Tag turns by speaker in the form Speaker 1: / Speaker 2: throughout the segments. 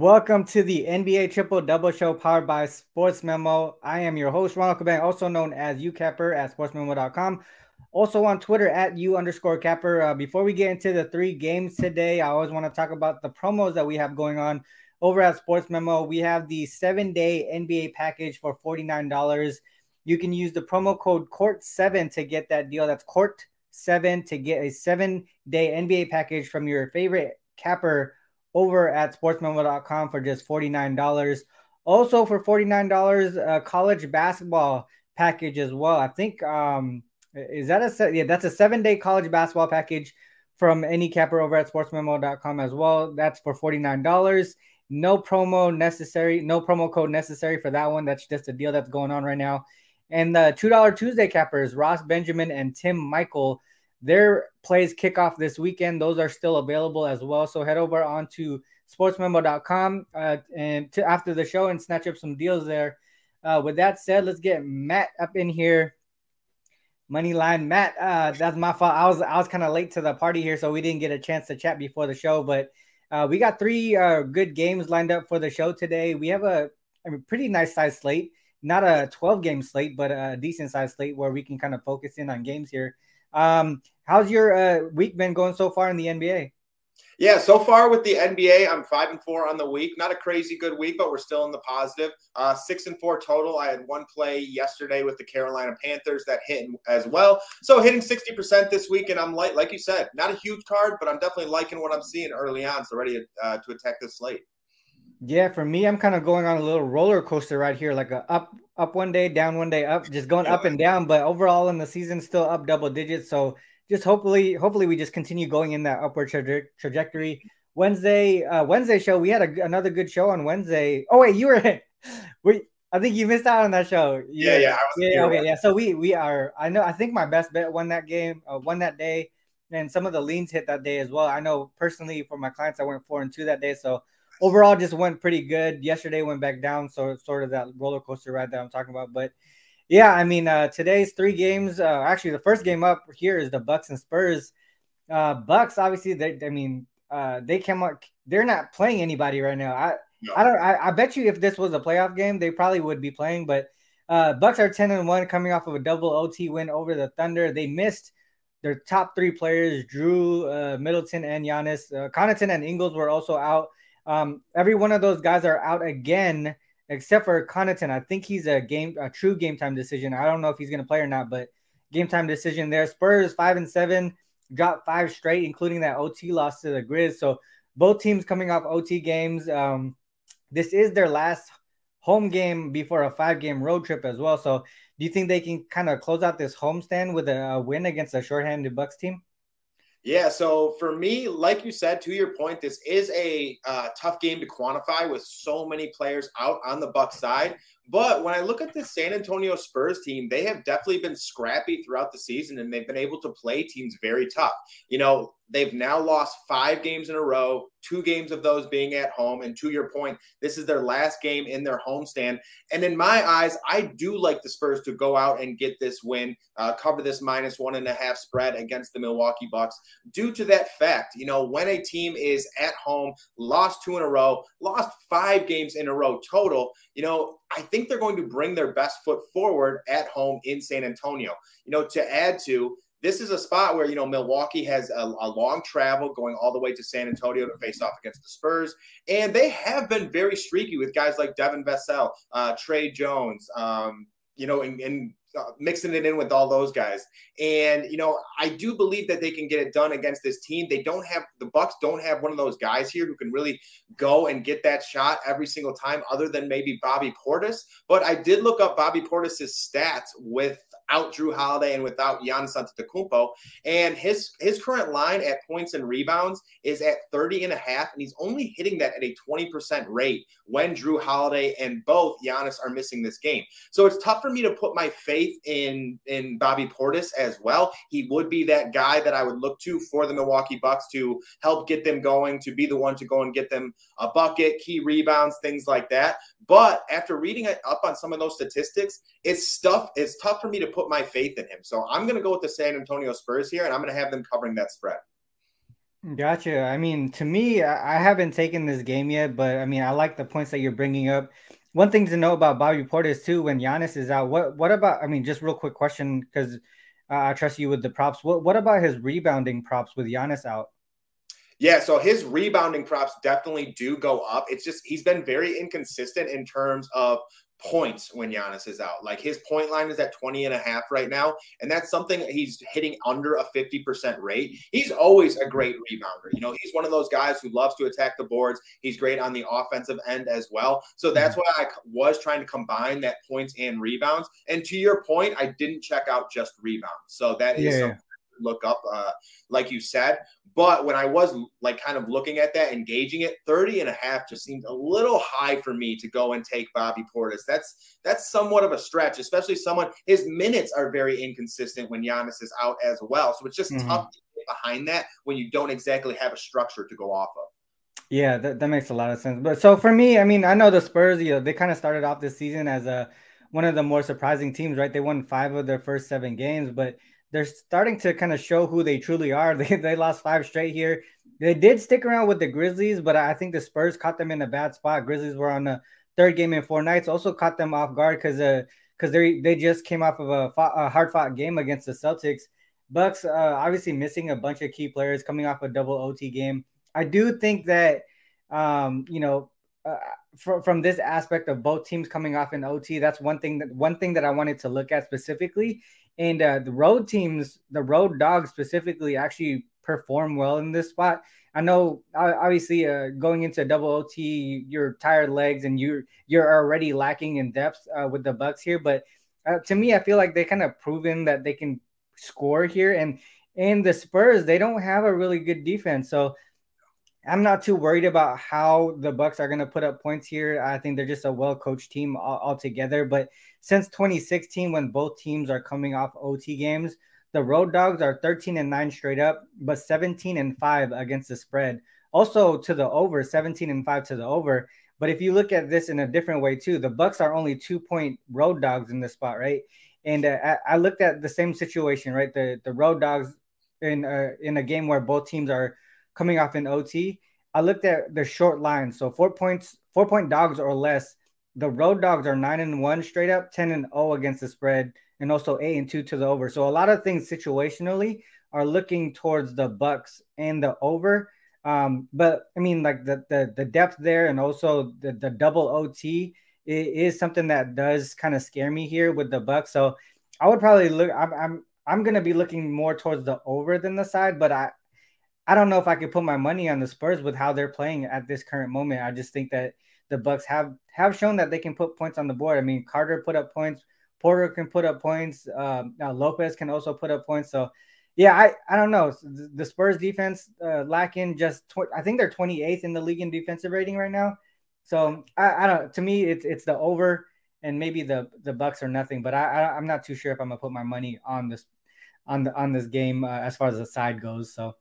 Speaker 1: Welcome to the NBA Triple Double Show powered by Sports Memo. I am your host, Ronald Cabang, also known as UCapper at sportsmemo.com. Also on Twitter at U underscore Capper. Uh, before we get into the three games today, I always want to talk about the promos that we have going on over at Sports Memo. We have the seven day NBA package for $49. You can use the promo code COURT7 to get that deal. That's COURT7 to get a seven day NBA package from your favorite capper over at sportsmemo.com for just $49. Also for $49, a college basketball package as well. I think um is that a yeah, that's a 7-day college basketball package from any capper over at sportsmemo.com as well. That's for $49. No promo necessary, no promo code necessary for that one. That's just a deal that's going on right now. And the $2 Tuesday cappers, Ross Benjamin and Tim Michael their plays kick off this weekend. Those are still available as well. So head over onto sportsmemo.com uh, and to after the show and snatch up some deals there. Uh, with that said, let's get Matt up in here. Money line, Matt. Uh, that's my fault. I was I was kind of late to the party here, so we didn't get a chance to chat before the show. But uh, we got three uh, good games lined up for the show today. We have a, a pretty nice size slate, not a 12 game slate, but a decent size slate where we can kind of focus in on games here. Um, how's your uh, week been going so far in the NBA?
Speaker 2: Yeah, so far with the NBA, I'm five and four on the week. Not a crazy good week, but we're still in the positive. Uh, six and four total. I had one play yesterday with the Carolina Panthers that hit as well. So hitting 60% this week, and I'm like, like you said, not a huge card, but I'm definitely liking what I'm seeing early on. So ready uh, to attack this slate.
Speaker 1: Yeah, for me, I'm kind of going on a little roller coaster right here, like a up up one day, down one day, up, just going up and down. But overall, in the season, still up double digits. So just hopefully, hopefully, we just continue going in that upward traje- trajectory. Wednesday, uh, Wednesday show, we had a, another good show on Wednesday. Oh wait, you were, we, I think you missed out on that show.
Speaker 2: Yeah, yeah,
Speaker 1: yeah. yeah okay, yeah. So we we are. I know. I think my best bet won that game, uh, won that day, and some of the leans hit that day as well. I know personally for my clients, I went four and two that day. So overall just went pretty good. Yesterday went back down, so it's sort of that roller coaster ride that I'm talking about. But yeah, I mean, uh, today's three games. Uh, actually, the first game up here is the Bucks and Spurs. Uh, Bucks, obviously, they, I mean, uh, they came up. They're not playing anybody right now. I, no. I don't. I, I bet you if this was a playoff game, they probably would be playing. But uh, Bucks are ten and one, coming off of a double OT win over the Thunder. They missed their top three players: Jrue, uh, Middleton, and Giannis. Uh, Connaughton and Ingles were also out. Um, every one of those guys are out again, except for Connaughton. I think he's a game, a true game time decision. I don't know if he's going to play or not, but game time decision there. Spurs five and seven, dropped five straight, including that OT loss to the Grizz. So both teams coming off OT games. Um, this is their last home game before a five game road trip as well. So do you think they can kind of close out this homestand with a, a win against a shorthanded Bucks team?
Speaker 2: Yeah, so for me, like you said, to your point, this is a uh, tough game to quantify with so many players out on the Buck side. But when I look at the San Antonio Spurs team, they have definitely been scrappy throughout the season and they've been able to play teams very tough. You know, they've now lost five games in a row, two games of those being at home. And to your point, this is their last game in their homestand. And in my eyes, I do like the Spurs to go out and get this win, uh, cover this minus one and a half spread against the Milwaukee Bucks due to that fact. You know, when a team is at home, lost two in a row, lost five games in a row total, you know, I think they're going to bring their best foot forward at home in San Antonio. You know, to add to, this is a spot where you know Milwaukee has a, a, long travel going all the way to San Antonio to face off against the Spurs, and they have been very streaky with guys like Devin Vassell, uh, Tre Jones, um, you know, and, and Uh, mixing it in with all those guys. And you know, I do believe that they can get it done against this team. They don't have the Bucks don't have one of those guys here who can really go and get that shot every single time, other than maybe Bobby Portis. But I did look up Bobby Portis's stats with without Jrue Holiday and without Giannis Antetokounmpo. And his his current line at points and rebounds is at 30 and a half, and he's only hitting that at a 20% rate when Jrue Holiday and both Giannis are missing this game. So it's tough for me to put my faith in in Bobby Portis as well. He would be that guy that I would look to for the Milwaukee Bucks to help get them going, to be the one to go and get them a bucket, key rebounds, things like that. But after reading up on some of those statistics, it's stuff. It's tough for me to put my faith in him. So I'm going to go with the San Antonio Spurs here, and I'm going to have them covering that spread.
Speaker 1: Gotcha. I mean, to me, I haven't taken this game yet, but I mean, I like the points that you're bringing up. One thing to know about Bobby Portis too, when Giannis is out, what what about? I mean, just real quick question because uh, I trust you with the props. What what about his rebounding props with Giannis out?
Speaker 2: Yeah, so his rebounding props definitely do go up. It's just he's been very inconsistent in terms of points when Giannis is out. Like his point line is at 20 and a half right now. And that's something he's hitting under a 50% rate. He's always a great rebounder. You know, he's one of those guys who loves to attack the boards. He's great on the offensive end as well. So that's why I was trying to combine that points and rebounds. And to your point, I didn't check out just rebounds. So that is yeah. look up, uh, like you said. But when I was like kind of looking at that, engaging it, 30 and a half just seemed a little high for me to go and take Bobby Portis. That's that's somewhat of a stretch, especially someone his minutes are very inconsistent when Giannis is out as well. So it's just mm-hmm. tough to get behind that when you don't exactly have a structure to go off of.
Speaker 1: Yeah, that, that makes a lot of sense. But so for me, I mean, I know the Spurs, you know, they kind of started off this season as a one of the more surprising teams, right? They won five of their first seven games, but they're starting to kind of show who they truly are. They, they lost five straight here. They did stick around with the Grizzlies, but I think the Spurs caught them in a bad spot. Grizzlies were on the third game in four nights, also caught them off guard because uh because they they just came off of a, a hard fought game against the Celtics. Bucks uh, obviously missing a bunch of key players coming off a double OT game. I do think that um, you know uh, from from this aspect of both teams coming off in OT, that's one thing that one thing that I wanted to look at specifically and uh, the road teams, the road dogs specifically, actually perform well in this spot. I know, obviously, uh, going into a double OT, you're tired legs and you're you're already lacking in depth uh, with the Bucks here. But uh, to me, I feel like they kind of proven that they can score here, and and the Spurs they don't have a really good defense, so I'm not too worried about how the Bucks are going to put up points here. I think they're just a well coached team altogether. But since 2016, when both teams are coming off OT games, the Road Dogs are 13 and 9 straight up, but 17 and 5 against the spread. Also to the over, 17 and 5 to the over. But if you look at this in a different way too, the Bucks are only two point road dogs in this spot, right? And uh, I, I, looked at the same situation, right? The the road dogs in uh, in a game where both teams are coming off in OT. I looked at the short line. So four points, four point dogs or less the road dogs are nine and one straight up, 10 and 0 against the spread, and also eight and two to the over. So a lot of things situationally are looking towards the Bucks and the over. Um, but I mean, like the the, the depth there and also the, the double OT is, something that does kind of scare me here with the Bucks. So I would probably look. I'm I'm I'm gonna be looking more towards the over than the side, but I I don't know if I could put my money on the Spurs with how they're playing at this current moment. I just think that the Bucks have have shown that they can put points on the board. I mean, Carter put up points, Porter can put up points, um, now Lopez can also put up points. So, yeah, I I don't know the Spurs defense uh, lacking just tw- I think they're 28th in the league in defensive rating right now. So I, I don't. To me, it's it's the over, and maybe the the Bucks are nothing. But I, I am not too sure if I'm gonna put my money on this on the on this game uh, as far as the side goes. So,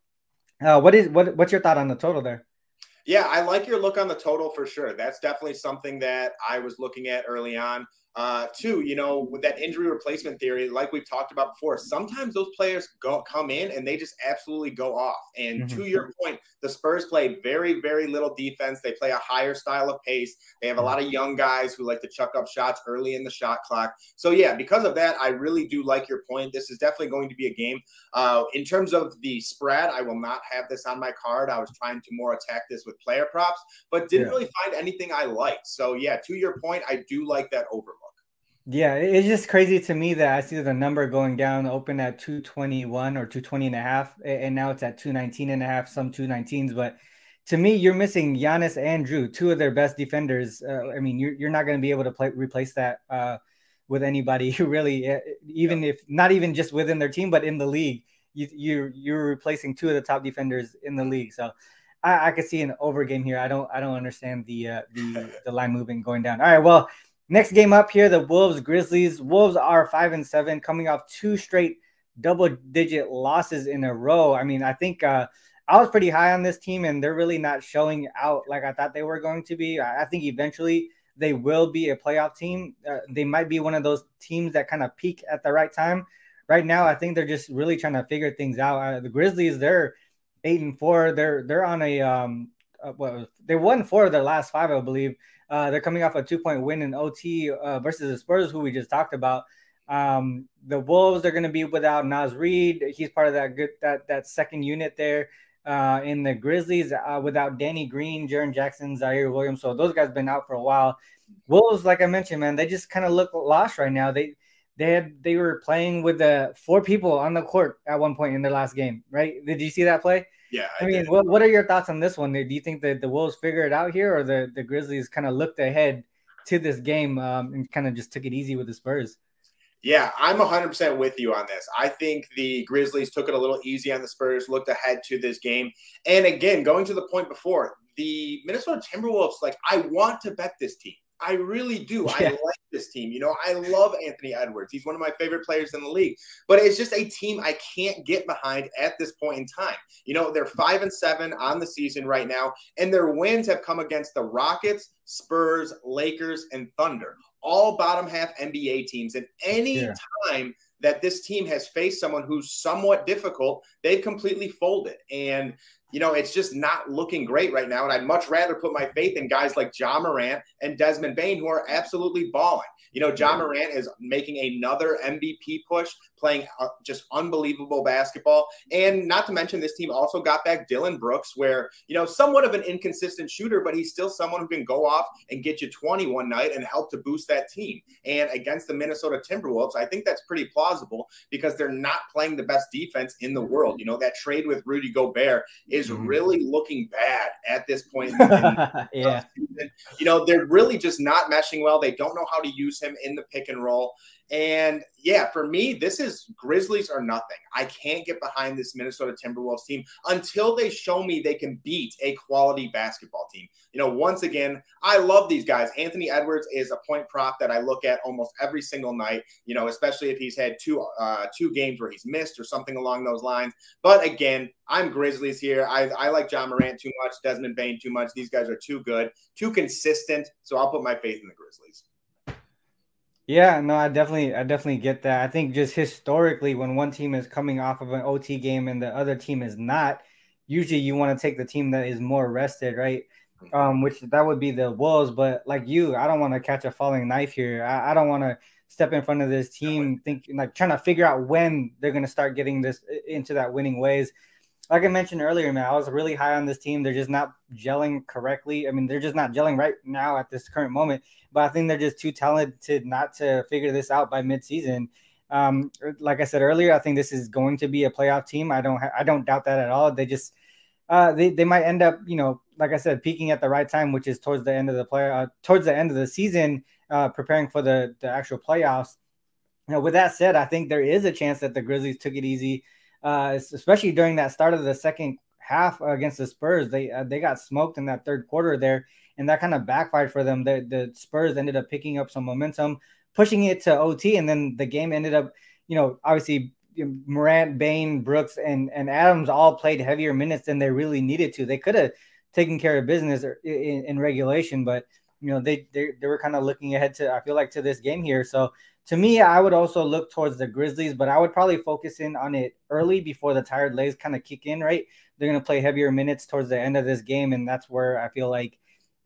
Speaker 1: uh, what is what what's your thought on the total there?
Speaker 2: Yeah, I like your look on the total for sure. That's definitely something that I was looking at early on. Uh, two, you know, with that injury replacement theory, like we've talked about before, sometimes those players go come in and they just absolutely go off. And mm-hmm. to your point, the Spurs play very, very little defense. They play a higher style of pace. They have a lot of young guys who like to chuck up shots early in the shot clock. So yeah, because of that, I really do like your point. This is definitely going to be a game. Uh, in terms of the spread, I will not have this on my card. I was trying to more attack this with player props, but didn't yeah. really find anything I liked. So yeah, to your point, I do like that overlook.
Speaker 1: Yeah, it's just crazy to me that I see the number going down, open at 221 or 220 and a half, and now it's at 219 and a half, some 219s. But to me, you're missing Giannis and Jrue, two of their best defenders. Uh, I mean, you're, you're not going to be able to play, replace that uh, with anybody who really, uh, even if not even just within their team, but in the league. You, you you're replacing two of the top defenders in the league. So I, I could see an over game here. I don't I don't understand the uh, the the line moving going down. All right, well Next game up here, the Wolves Grizzlies. Wolves are five and seven, coming off two straight double digit losses in a row. I mean, I think uh, I was pretty high on this team, and they're really not showing out like I thought they were going to be. I, think eventually they will be a playoff team. Uh, they might be one of those teams that kind of peak at the right time. Right now, I think they're just really trying to figure things out. Uh, the Grizzlies, they're eight and four. They're they're on a um, uh, well, they won four of their last five, I believe. Uh, they're coming off a two point win in OT uh, versus the Spurs, who we just talked about. Um, the Wolves are going to be without Naz Reid. He's part of that good that that second unit there. Uh, in the Grizzlies, uh, without Danny Green, Jaren Jackson, Ziaire Williams, so those guys been out for a while. Wolves, like I mentioned, man, they just kind of look lost right now. They they had they were playing with the four people on the court at one point in their last game, right? Did you see that play?
Speaker 2: Yeah.
Speaker 1: I, I mean, what, what are your thoughts on this one? Do you think that the Wolves figured it out here, or the the Grizzlies kind of looked ahead to this game um, and kind of just took it easy with the Spurs?
Speaker 2: Yeah, I'm 100% with you on this. I think the Grizzlies took it a little easy on the Spurs, looked ahead to this game. And again, going to the point before, the Minnesota Timberwolves, like, I want to bet this team. I really do. Yeah. I like this team. You know, I love Anthony Edwards. He's one of my favorite players in the league. But it's just a team I can't get behind at this point in time. You know, they're five and seven on the season right now, and their wins have come against the Rockets, Spurs, Lakers, and Thunder. All bottom half NBA teams. And any yeah. time that this team has faced someone who's somewhat difficult, they've completely folded. And you know, it's just not looking great right now. And I'd much rather put my faith in guys like Ja Morant and Desmond Bane, who are absolutely balling. You know, Ja Morant is making another MVP push, playing uh, just unbelievable basketball. And not to mention, this team also got back Dillon Brooks, where, you know, somewhat of an inconsistent shooter, but he's still someone who can go off and get you 20 one night and help to boost that team. And against the Minnesota Timberwolves, I think that's pretty plausible because they're not playing the best defense in the world. You know, that trade with Rudy Gobert is mm-hmm. really looking bad at this point.
Speaker 1: yeah.
Speaker 2: You know, they're really just not meshing well. They don't know how to use him in the pick and roll. And yeah, for me, this is Grizzlies or nothing. I can't get behind this Minnesota Timberwolves team until they show me they can beat a quality basketball team. You know, once again, I love these guys. Anthony Edwards is a point prop that I look at almost every single night. You know, especially if he's had two uh, two games where he's missed or something along those lines. But again, I'm Grizzlies here. I, I like Ja Morant too much, Desmond Bane too much. These guys are too good, too consistent. So I'll put my faith in the Grizzlies.
Speaker 1: Yeah, no, I definitely, I definitely get that. I think just historically, when one team is coming off of an OT game and the other team is not, usually you want to take the team that is more rested, right? Mm-hmm. Um, which that would be the Wolves. But like you, I don't want to catch a falling knife here. I, I don't want to step in front of this team, thinking like trying to figure out when they're gonna start getting this into that winning ways like I mentioned earlier, man, I was really high on this team. They're just not gelling correctly. I mean, they're just not gelling right now at this current moment. But I think they're just too talented not to figure this out by midseason. Um, like I said earlier, I think this is going to be a playoff team. I don't, ha- I don't doubt that at all. They just, uh, they, they might end up, you know, like I said, peaking at the right time, which is towards the end of the play, uh, towards the end of the season, uh, preparing for the the actual playoffs. You know, with that said, I think there is a chance that the Grizzlies took it easy uh, especially during that start of the second half against the Spurs. They uh, they got smoked in that third quarter there, and that kind of backfired for them. The the Spurs ended up picking up some momentum, pushing it to OT, and then the game ended up, you know, obviously Morant, Bane, Brooks, and and Adams all played heavier minutes than they really needed to. They could have taken care of business in, in regulation, but you know they they, they were kind of looking ahead to I feel like to this game here. So to me, I would also look towards the Grizzlies, but I would probably focus in on it early before the tired legs kind of kick in. Right, they're going to play heavier minutes towards the end of this game, and that's where I feel like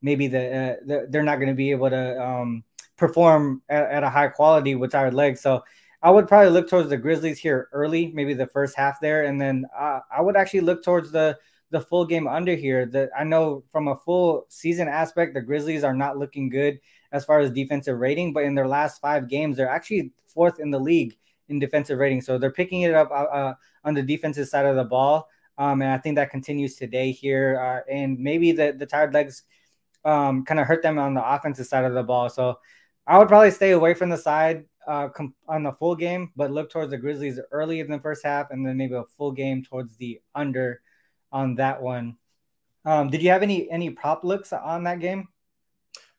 Speaker 1: maybe the, uh, the they're not going to be able to um, perform at, at, a high quality with tired legs. So I would probably look towards the Grizzlies here early, maybe the first half there, and then uh, I would actually look towards the the full game under here. That I know from a full season aspect, the Grizzlies are not looking good as far as defensive rating, but in their last five games, they're actually fourth in the league in defensive rating. So they're picking it up uh, uh on the defensive side of the ball. Um, and I think that continues today here. Uh, and maybe the, the tired legs um, kind of hurt them on the offensive side of the ball. So I would probably stay away from the side uh, com- on the full game, but look towards the Grizzlies early in the first half, and then maybe a full game towards the under on that one. Um, did you have any any prop looks on that game?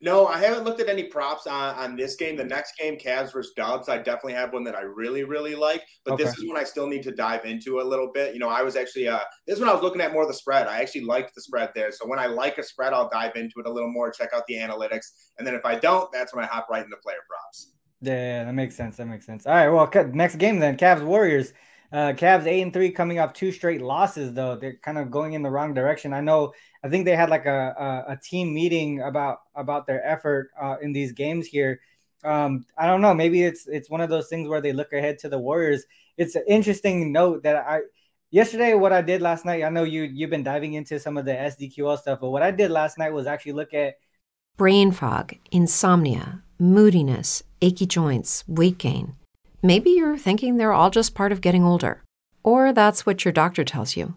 Speaker 2: No, I haven't looked at any props on, on this game. The next game, Cavs versus Dubs, I definitely have one that I really, really like. But okay. this is one I still need to dive into a little bit. You know, I was actually uh this one I was looking at more the spread. I actually liked the spread there. So when I like a spread, I'll dive into it a little more, check out the analytics. And then if I don't, that's when I hop right into player props.
Speaker 1: Yeah, that makes sense. That makes sense. All right. Well, next game then, Cavs Warriors. Uh, Cavs eight and three coming off two straight losses though. They're kind of going in the wrong direction. I know. I think they had like a a, a team meeting about about their effort uh, in these games here. Um, I don't know. Maybe it's it's one of those things where they look ahead to the Warriors. It's an interesting note that I yesterday what I did last night. I know you you've been diving into some of the SDQL stuff, but what I did last night was actually look at
Speaker 3: brain fog, insomnia, moodiness, achy joints, weight gain. Maybe you're thinking they're all just part of getting older, or that's what your doctor tells you.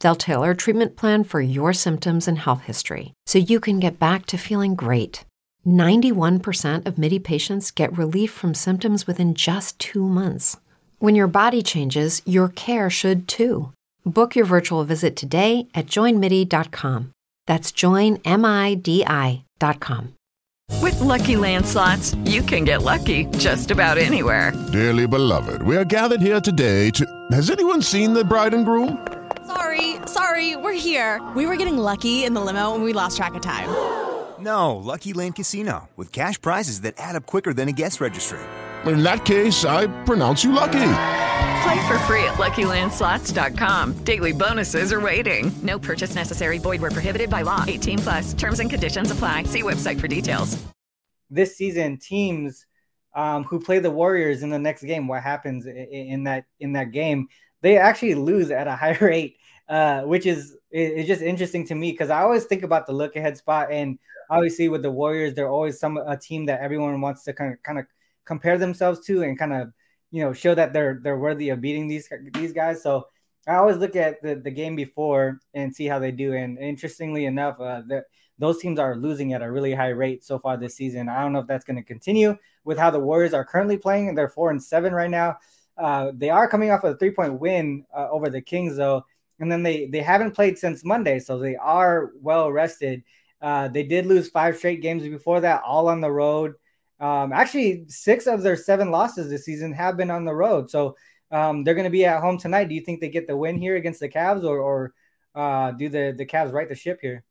Speaker 3: They'll tailor a treatment plan for your symptoms and health history so you can get back to feeling great. 91% of MIDI patients get relief from symptoms within just two months. When your body changes, your care should too. Book your virtual visit today at joinmidi.com. That's joinmidi.com.
Speaker 4: With lucky landslots, you can get lucky just about anywhere.
Speaker 5: Dearly beloved, we are gathered here today to. Has anyone seen the bride and groom?
Speaker 6: Sorry, sorry, we're here. We were getting lucky in the limo and we lost track of time.
Speaker 7: No, Lucky Land Casino, with cash prizes that add up quicker than a guest registry.
Speaker 5: In that case, I pronounce you lucky.
Speaker 4: Play for free at LuckyLandSlots.com. Daily bonuses are waiting. No purchase necessary. Void where prohibited by law. 18 plus. Terms and conditions apply. See website for details.
Speaker 1: This season, teams um, who play the Warriors in the next game, what happens in, in that in that game? They actually lose at a high rate, uh, which is it's just interesting to me because I always think about the look ahead spot, and obviously with the Warriors, they're always some a team that everyone wants to kind of kind of compare themselves to and kind of you know show that they're they're worthy of beating these these guys. So I always look at the, the game before and see how they do. And interestingly enough, uh, the, those teams are losing at a really high rate so far this season. I don't know if that's going to continue with how the Warriors are currently playing. They're four and seven right now. Uh, they are coming off a three point win uh, over the Kings though, and then they they haven't played since Monday, so they are well rested. Uh, they did lose five straight games before that, all on the road. Um, actually, six of their seven losses this season have been on the road. So um, they're going to be at home tonight. Do you think they get the win here against the Cavs, or, or uh, do the the Cavs right the ship here?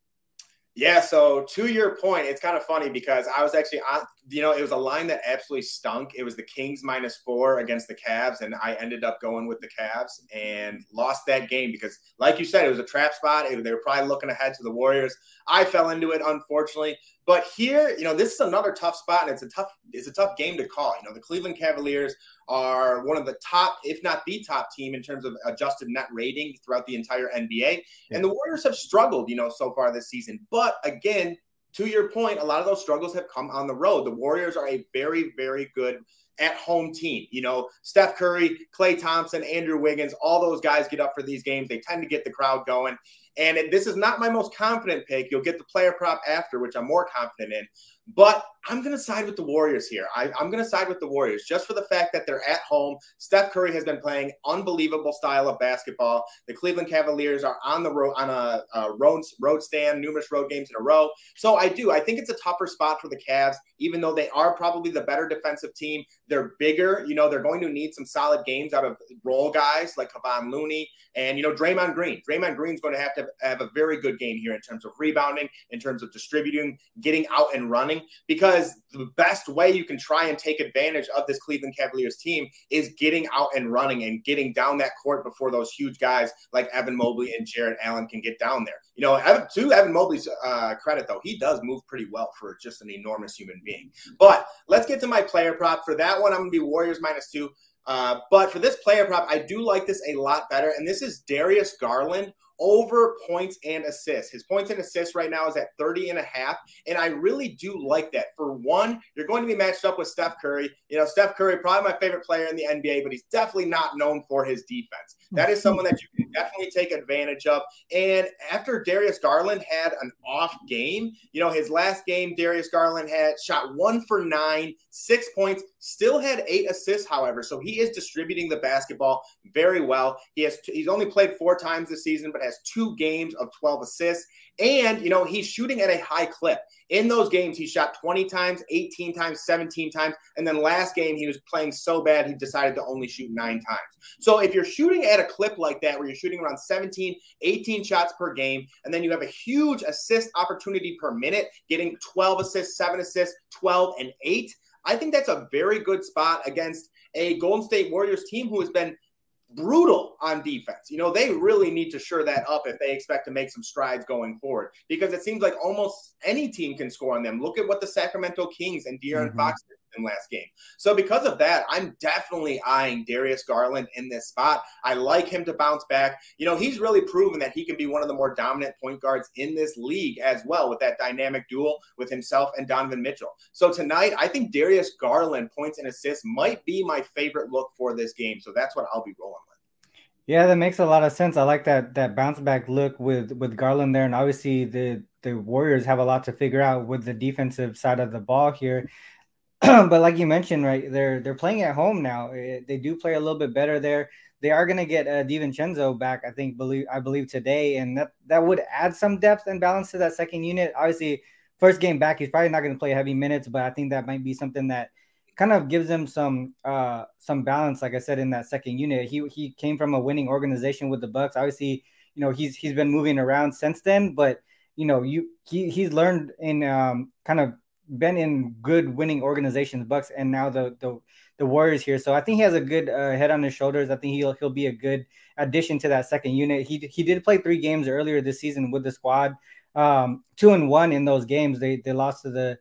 Speaker 2: Yeah, so to your point, it's kind of funny because I was actually on, you know, it was a line that absolutely stunk. It was the Kings minus four against the Cavs, and I ended up going with the Cavs and lost that game because, like you said, it was a trap spot. It, they were probably looking ahead to the Warriors. I fell into it, unfortunately. But here, you know, this is another tough spot, and it's a tough it's a tough game to call. You know, the Cleveland Cavaliers are one of the top, if not the top team in terms of adjusted net rating throughout the entire NBA. And the Warriors have struggled, you know, so far this season. But again, to your point, a lot of those struggles have come on the road. The Warriors are a very, very good at home team. You know, Steph Curry, Klay Thompson, Andrew Wiggins, all those guys get up for these games. They tend to get the crowd going. And this is not my most confident pick. You'll get the player prop after, which I'm more confident in. But I'm going to side with the Warriors here. I, am going to side with the Warriors just for the fact that they're at home. Steph Curry has been playing unbelievable style of basketball. The Cleveland Cavaliers are on the road on a, a road road stand, numerous road games in a row. So I do. I think it's a tougher spot for the Cavs, even though they are probably the better defensive team. They're bigger. You know, they're going to need some solid games out of role guys like Kevon Looney and you know Draymond Green. Draymond Green's going to have to have a very good game here in terms of rebounding, in terms of distributing, getting out and running because the best way you can try and take advantage of this Cleveland Cavaliers team is getting out and running and getting down that court before those huge guys like Evan Mobley and Jarrett Allen can get down there. You know, to Evan Mobley's uh, credit, though, he does move pretty well for just an enormous human being. But let's get to my player prop. For that one, I'm going to be Warriors minus two. Uh, but for this player prop, I do like this a lot better. And this is Darius Garland over points and assists. His points and assists right now is at 30 and a half. And I really do like that. For one, you're going to be matched up with Steph Curry. You know, Steph Curry, probably my favorite player in the NBA, but he's definitely not known for his defense. Hmm. That is someone that you can definitely take advantage of. And after Darius Garland had an off game, you know, his last game, Darius Garland had shot one for nine, six points, still had eight assists, however. So he is distributing the basketball very well. He has he's only played four times this season, but has two games of 12 assists. And, you know, he's shooting at a high clip. In those games, he shot 20 times, 18 times, 17 times. And then last game, he was playing so bad, he decided to only shoot nine times. So if you're shooting at a clip like that, where you're shooting around 17, 18 shots per game, and then you have a huge assist opportunity per minute, getting 12 assists, seven assists, 12, and eight, I think that's a very good spot against a Golden State Warriors team who has been brutal on defense. You know, they really need to shore that up if they expect to make some strides going forward because it seems like almost any team can score on them. Look at what the Sacramento Kings and De'Aaron mm-hmm. Fox did in last game. So because of that, I'm definitely eyeing Darius Garland in this spot. I like him to bounce back. You know, he's really proven that he can be one of the more dominant point guards in this league as well with that dynamic duel with himself and Donovan Mitchell. So tonight, I think Darius Garland points and assists might be my favorite look for this game. So that's what I'll be rolling with.
Speaker 1: Yeah, that makes a lot of sense. I like that that bounce back look with with Garland there, and obviously the the Warriors have a lot to figure out with the defensive side of the ball here. but like you mentioned, right, they're they're playing at home now. Eh, they do play a little bit better there. They are going to get uh, DiVincenzo back, I think, believe I believe today, and that that would add some depth and balance to that second unit. Obviously, first game back, he's probably not going to play heavy minutes, but I think that might be something that kind of gives him some uh some balance like i said in that second unit he he came from a winning organization with the bucks obviously you know he's he's been moving around since then but you know you he he's learned in um kind of been in good winning organizations bucks and now the the the warriors here so i think he has a good uh, head on his shoulders i think he'll he'll be a good addition to that second unit he he did play three games earlier this season with the squad um two and one in those games they they lost to the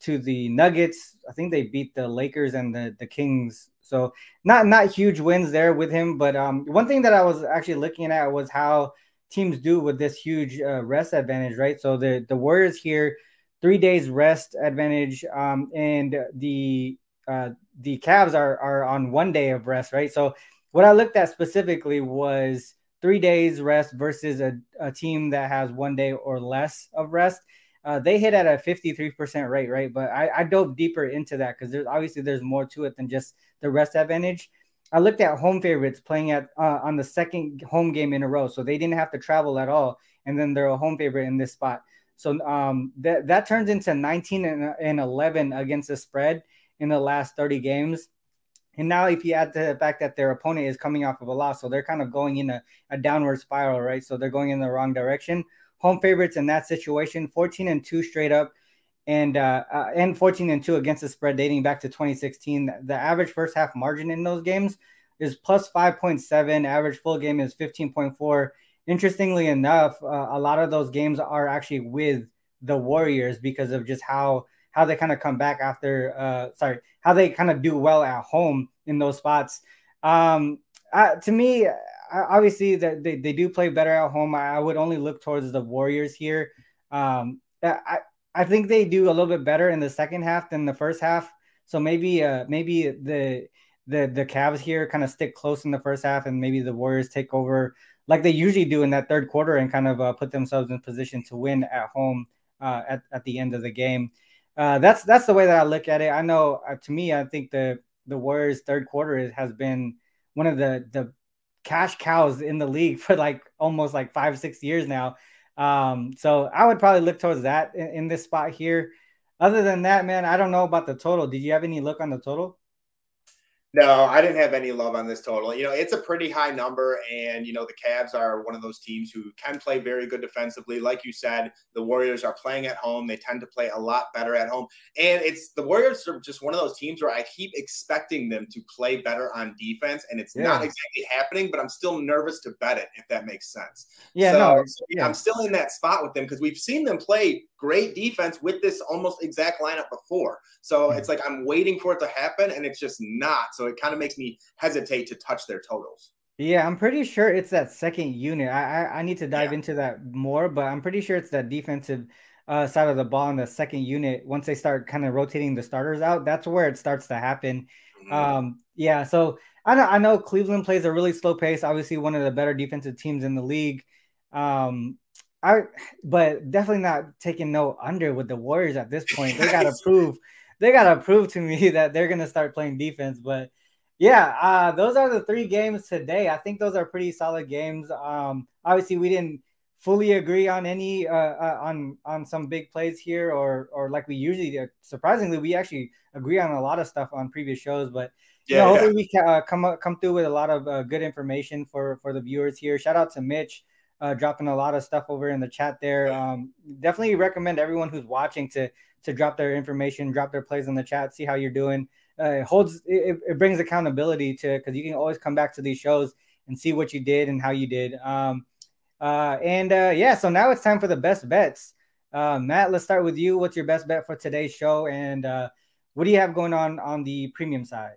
Speaker 1: to the Nuggets. I think they beat the Lakers and the, the Kings. So not not huge wins there with him. But um, one thing that I was actually looking at was how teams do with this huge uh, rest advantage, right? So the the Warriors here, three days rest advantage, um, and the uh, the Cavs are are on one day of rest, right? So what I looked at specifically was three days rest versus a, a team that has one day or less of rest uh, they hit at a 53% rate, right? But I, I dove deeper into that because there's obviously there's more to it than just the rest advantage. I looked at home favorites playing at uh, on the second home game in a row, so they didn't have to travel at all, and then they're a home favorite in this spot. So um, that that turns into 19 and, and 11 against the spread in the last 30 games. And now, if you add to the fact that their opponent is coming off of a loss, so they're kind of going in a, a downward spiral, right? So they're going in the wrong direction home favorites in that situation 14 and 2 straight up and uh, uh, and 14 and 2 against the spread dating back to 2016 the average first half margin in those games is plus 5.7 average full game is 15.4 interestingly enough uh, a lot of those games are actually with the Warriors because of just how how they kind of come back after uh sorry how they kind of do well at home in those spots. Um uh, to me obviously they, they, they do play better at home. I, would only look towards the warriors here. Um i i think they do a little bit better in the second half than the first half. So maybe uh maybe the the the Cavs here kind of stick close in the first half and maybe the warriors take over like they usually do in that third quarter and kind of uh, put themselves in position to win at home uh, at, at the end of the game uh, that's that's the way that I look at it. I know uh, to me, I think the the Warriors' third quarter has been one of the the cash cows in the league for like almost like five six years now. Um, so I would probably look towards that in, in this spot here. Other than that, man, I don't know about the total. Did you have any look on the total?
Speaker 2: No, I didn't have any love on this total. You know, it's a pretty high number, and you know the Cavs are one of those teams who can play very good defensively. Like you said, the Warriors are playing at home; they tend to play a lot better at home. And it's the Warriors are just one of those teams where I keep expecting them to play better on defense, and it's yeah. not exactly happening. But I'm still nervous to bet it, if that makes sense.
Speaker 1: Yeah, so, no,
Speaker 2: yeah. I'm still in that spot with them because we've seen them play great defense with this almost exact lineup before. So mm-hmm. it's like I'm waiting for it to happen, and it's just not. So it kind of makes me hesitate to touch their totals.
Speaker 1: Yeah, I'm pretty sure it's that second unit. I I, I need to dive yeah. into that more, but I'm pretty sure it's that defensive uh, side of the ball in the second unit. Once they start kind of rotating the starters out, that's where it starts to happen. Mm-hmm. Um, yeah, so I know I know Cleveland plays a really slow pace. Obviously, one of the better defensive teams in the league. Um, I but definitely not taking no under with the Warriors at this point. They gotta prove they gotta prove to me that they're gonna start playing defense. But yeah, uh, those are the three games today. I think those are pretty solid games. Um, obviously, we didn't fully agree on any uh, uh, on on some big plays here, or or like we usually do. Surprisingly, we actually agree on a lot of stuff on previous shows. But yeah, you know, hopefully we can uh, come come through with a lot of uh, good information for for the viewers here. Shout out to Mitch. Uh, dropping a lot of stuff over in the chat there. Um, definitely recommend everyone who's watching to to drop their information, drop their plays in the chat, see how you're doing uh, holds it, it, brings accountability to because you can always come back to these shows and see what you did and how you did. Um, uh, and uh, yeah, so now it's time for the best bets. Uh, Matt, let's start with you. What's your best bet for today's show, and uh, what do you have going on on the premium side?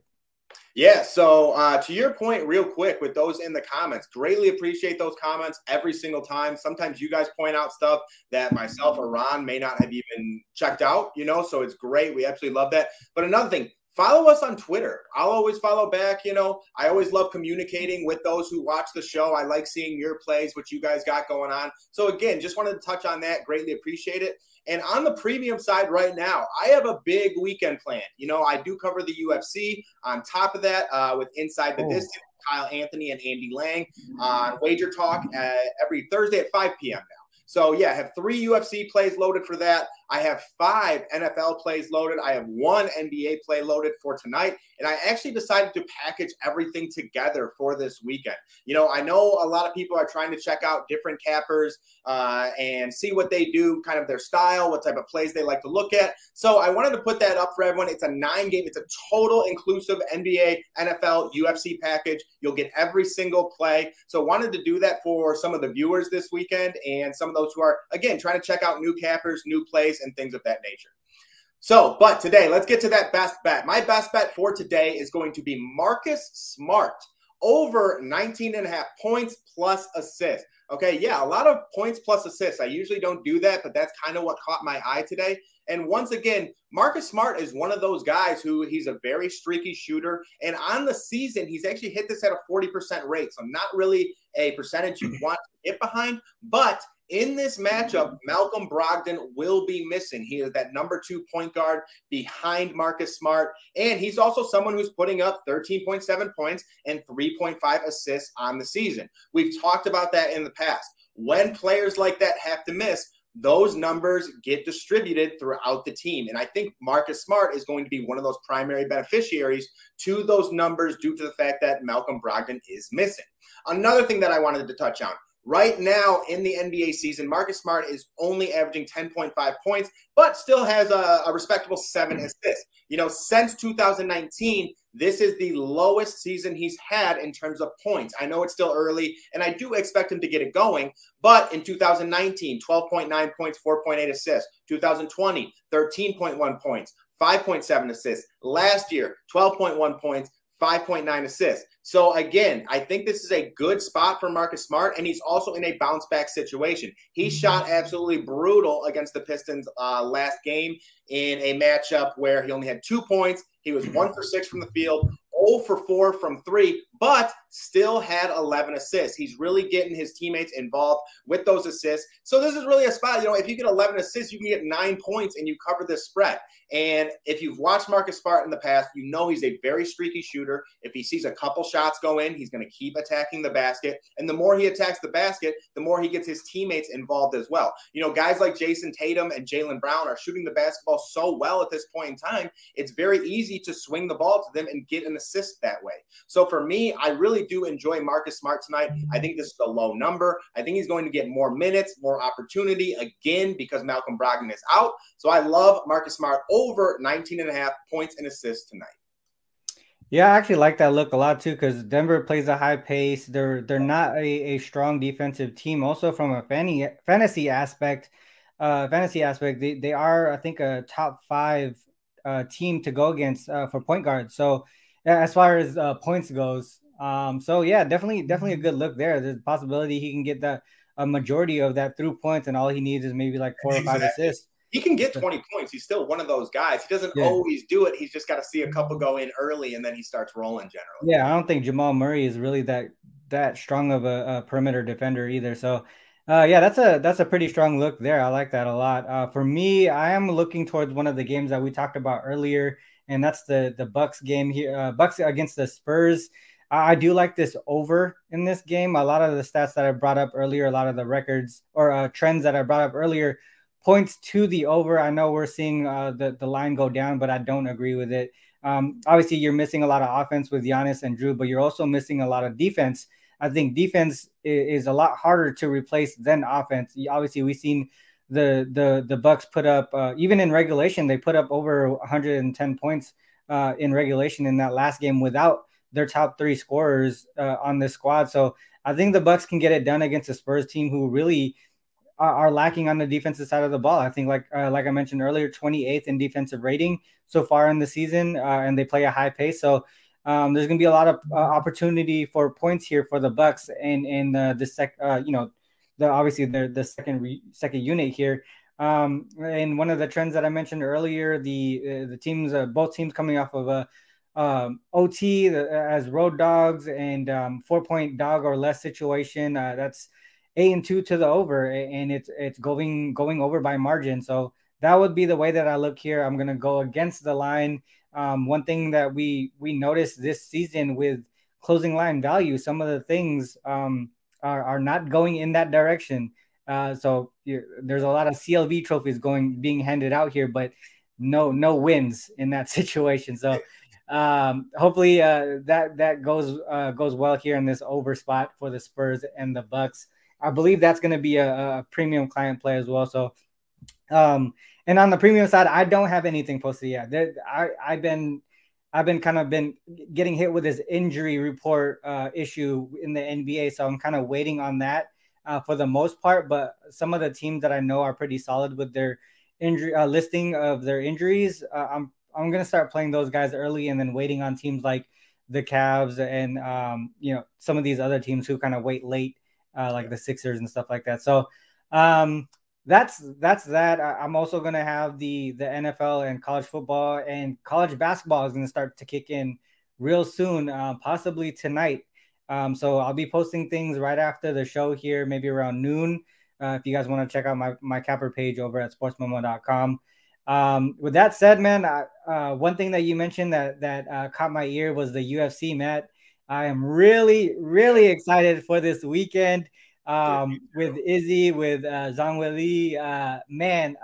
Speaker 2: Yeah, so uh, to your point, real quick, with those in the comments, greatly appreciate those comments every single time. Sometimes you guys point out stuff that myself or Ron may not have even checked out, you know, so it's great. We absolutely love that. But another thing, follow us on Twitter. I'll always follow back. You know, I always love communicating with those who watch the show. I like seeing your plays, what you guys got going on. So, again, just wanted to touch on that. Greatly appreciate it. And on the premium side right now, I have a big weekend plan. You know, I do cover the UFC. On top of that, uh, with Inside the oh. Distance, Kyle Anthony and Andy Lang on Wager Talk uh, every Thursday at 5 p.m. now. So yeah, I have three UFC plays loaded for that. I have five NFL plays loaded. I have one NBA play loaded for tonight. And I actually decided to package everything together for this weekend. You know, I know a lot of people are trying to check out different cappers uh, and see what they do, kind of their style, what type of plays they like to look at. So I wanted to put that up for everyone. It's a nine game, it's a total inclusive NBA, NFL, UFC package. You'll get every single play. So wanted to do that for some of the viewers this weekend and some of those who are, again, trying to check out new cappers, new plays and things of that nature. So, but today, let's get to that best bet. My best bet for today is going to be Marcus Smart over 19 and a half points plus assists. Okay, yeah, a lot of points plus assists. I usually don't do that, but that's kind of what caught my eye today. And once again, Marcus Smart is one of those guys who he's a very streaky shooter. And on the season, he's actually hit this at a 40% rate. So, not really a percentage you mm-hmm. want to get behind, but in this matchup, Malcolm Brogdon will be missing. He is that number two point guard behind Marcus Smart. And he's also someone who's putting up 13.7 points and 3.5 assists on the season. We've talked about that in the past. When players like that have to miss, those numbers get distributed throughout the team. And I think Marcus Smart is going to be one of those primary beneficiaries to those numbers due to the fact that Malcolm Brogdon is missing. Another thing that I wanted to touch on Right now in the NBA season, Marcus Smart is only averaging 10.5 points, but still has a, a respectable seven mm-hmm. assists. You know, since 2019, This is the lowest season he's had in terms of points. I know it's still early, and I do expect him to get it going. But in 2019, 12.9 points, 4.8 assists. 2020, 13.1 points, 5.7 assists. Last year, 12.1 points, 5.9 assists. So again, I think this is a good spot for Marcus Smart, and he's also in a bounce back situation. He mm-hmm. shot absolutely brutal against the Pistons uh, last game in a matchup where he only had two points. He was one for six from the field, 0 for 4 from three, but still had 11 assists. He's really getting his teammates involved with those assists. So this is really a spot. You know, if you get 11 assists, you can get nine points and you cover this spread. And if you've watched Marcus Smart in the past, you know he's a very streaky shooter. If he sees a couple shots go in, he's going to keep attacking the basket. And the more he attacks the basket, the more he gets his teammates involved as well. You know, guys like Jayson Tatum and Jaylen Brown are shooting the basketball so well at this point in time, it's very easy to swing the ball to them and get an assist that way. So for me, I really do enjoy Marcus Smart tonight. I think this is a low number. I think he's going to get more minutes, more opportunity again because Malcolm Brogdon is out. So I love Marcus Smart over 19 and a half points and assists tonight.
Speaker 1: Yeah, I actually like that look a lot too because Denver plays a high pace. They're they're not a, a strong defensive team. Also, from a fantasy aspect, uh, fantasy aspect, they, they are I think a top five uh, team to go against uh, for point guards. So as far as uh, points goes, um, so yeah, definitely definitely a good look there. There's a possibility he can get that a majority of that through points, and all he needs is maybe like four exactly. or five assists.
Speaker 2: He can get 20 points. He's still one of those guys. He doesn't yeah. always do it. He's just got to see a couple go in early, and then he starts rolling generally.
Speaker 1: Yeah, I don't think Jamal Murray is really that that strong of a, a perimeter defender either. So uh, yeah, that's a that's a pretty strong look there. I like that a lot. Uh, for me, I am looking towards one of the games that we talked about earlier, and that's the the Bucks game here. Uh, Bucks against the Spurs. I do like this over in this game. A lot of the stats that I brought up earlier, a lot of the records or uh, trends that I brought up earlier, points to the over. I know we're seeing uh, the the line go down, but I don't agree with it. Um, obviously, you're missing a lot of offense with Giannis and Jrue, but you're also missing a lot of defense I think defense is, a lot harder to replace than offense. Obviously, we've seen the the the Bucks put up uh, even in regulation they put up over 110 points uh, in regulation in that last game without their top three scorers uh, on this squad. So I think the Bucks can get it done against the Spurs team who really are, are lacking on the defensive side of the ball. I think like uh, like I mentioned earlier, 28th in defensive rating so far in the season, uh, and they play a high pace. So um, there's going to be a lot of uh, opportunity for points here for the Bucks and in uh, the sec, uh, you know, the obviously the the second re- second unit here. Um, and one of the trends that I mentioned earlier, the the teams, both teams coming off of a um, OT the, as road dogs and um, four point dog or less situation. Uh, that's eight and two to the over, and it's it's going going over by margin. So that would be the way that I look here. I'm gonna go against the line um, one thing that we we noticed this season with closing line value, some of the things um, are, are not going in that direction. Uh, so there's a lot of CLV trophies going being handed out here, but no no wins in that situation. So um, hopefully uh, that that goes uh, goes well here in this over spot for the Spurs and the Bucks. I believe that's going to be a, a, premium client play as well. So um, and on the premium side, I don't have anything posted yet. There, I, I've been I've been kind of been getting hit with this injury report uh, issue in the NBA, so I'm kind of waiting on that uh, for the most part. But some of the teams that I know are pretty solid with their injury uh, listing of their injuries. Uh, I'm I'm gonna start playing those guys early, and then waiting on teams like the Cavs and um, you know some of these other teams who kind of wait late, uh, like the Sixers and stuff like that. So um, that's that's that. I'm also gonna have the the NFL and college football and college basketball is gonna start to kick in real soon, uh, possibly tonight. Um, so I'll be posting things right after the show here, maybe around noon. Uh, if you guys want to check out my my capper page over at sportsmemo.com. Um, with that said, man, uh, one thing that you mentioned that that uh, caught my ear was the UFC, Matt. I am really really excited for this weekend um, with Izzy, with uh, Zhang Weili. Uh, man,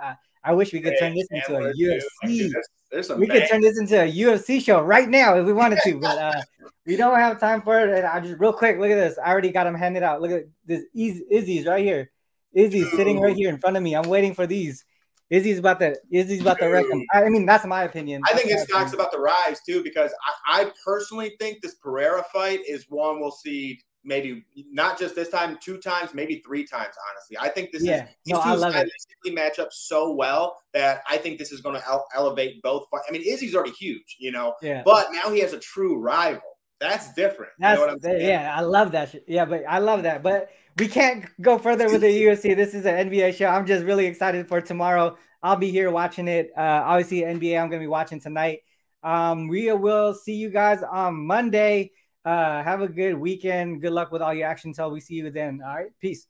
Speaker 1: I wish we could turn this into a UFC. There's, we could turn this into a UFC show right now if we wanted to, but uh, we don't have time for it. And I just real quick, look at this. I already got them handed out. Look at this. Izzy's right here. Izzy's sitting right here in front of me. I'm waiting for these. Izzy's about to Izzy's about to wreck him. I mean, that's my opinion.
Speaker 2: I think
Speaker 1: That's
Speaker 2: his stock's about to rise too because I, I personally think this Pereira fight is one we'll see maybe not just this time, two times, maybe three times. Honestly, I think this
Speaker 1: Yeah.
Speaker 2: is these
Speaker 1: No, I
Speaker 2: two stylistically match up so well that I think this is going to ele- elevate both. Fight. I mean, Izzy's already huge, you know,
Speaker 1: Yeah.
Speaker 2: but now he has a true rival. That's different. You
Speaker 1: That's
Speaker 2: know what I'm saying?
Speaker 1: yeah, I love that shit. Yeah, but I love that. But we can't go further with the UFC. This is an NBA show. I'm just really excited for tomorrow. I'll be here watching it. Uh, obviously, NBA. I'm gonna be watching tonight. Um, we will see you guys on Monday. Uh, have a good weekend. Good luck with all your action until we see you then. All right, peace.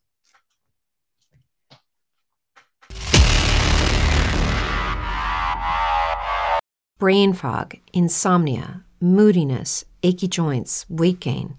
Speaker 3: brain fog, insomnia, moodiness, achy joints, weight gain.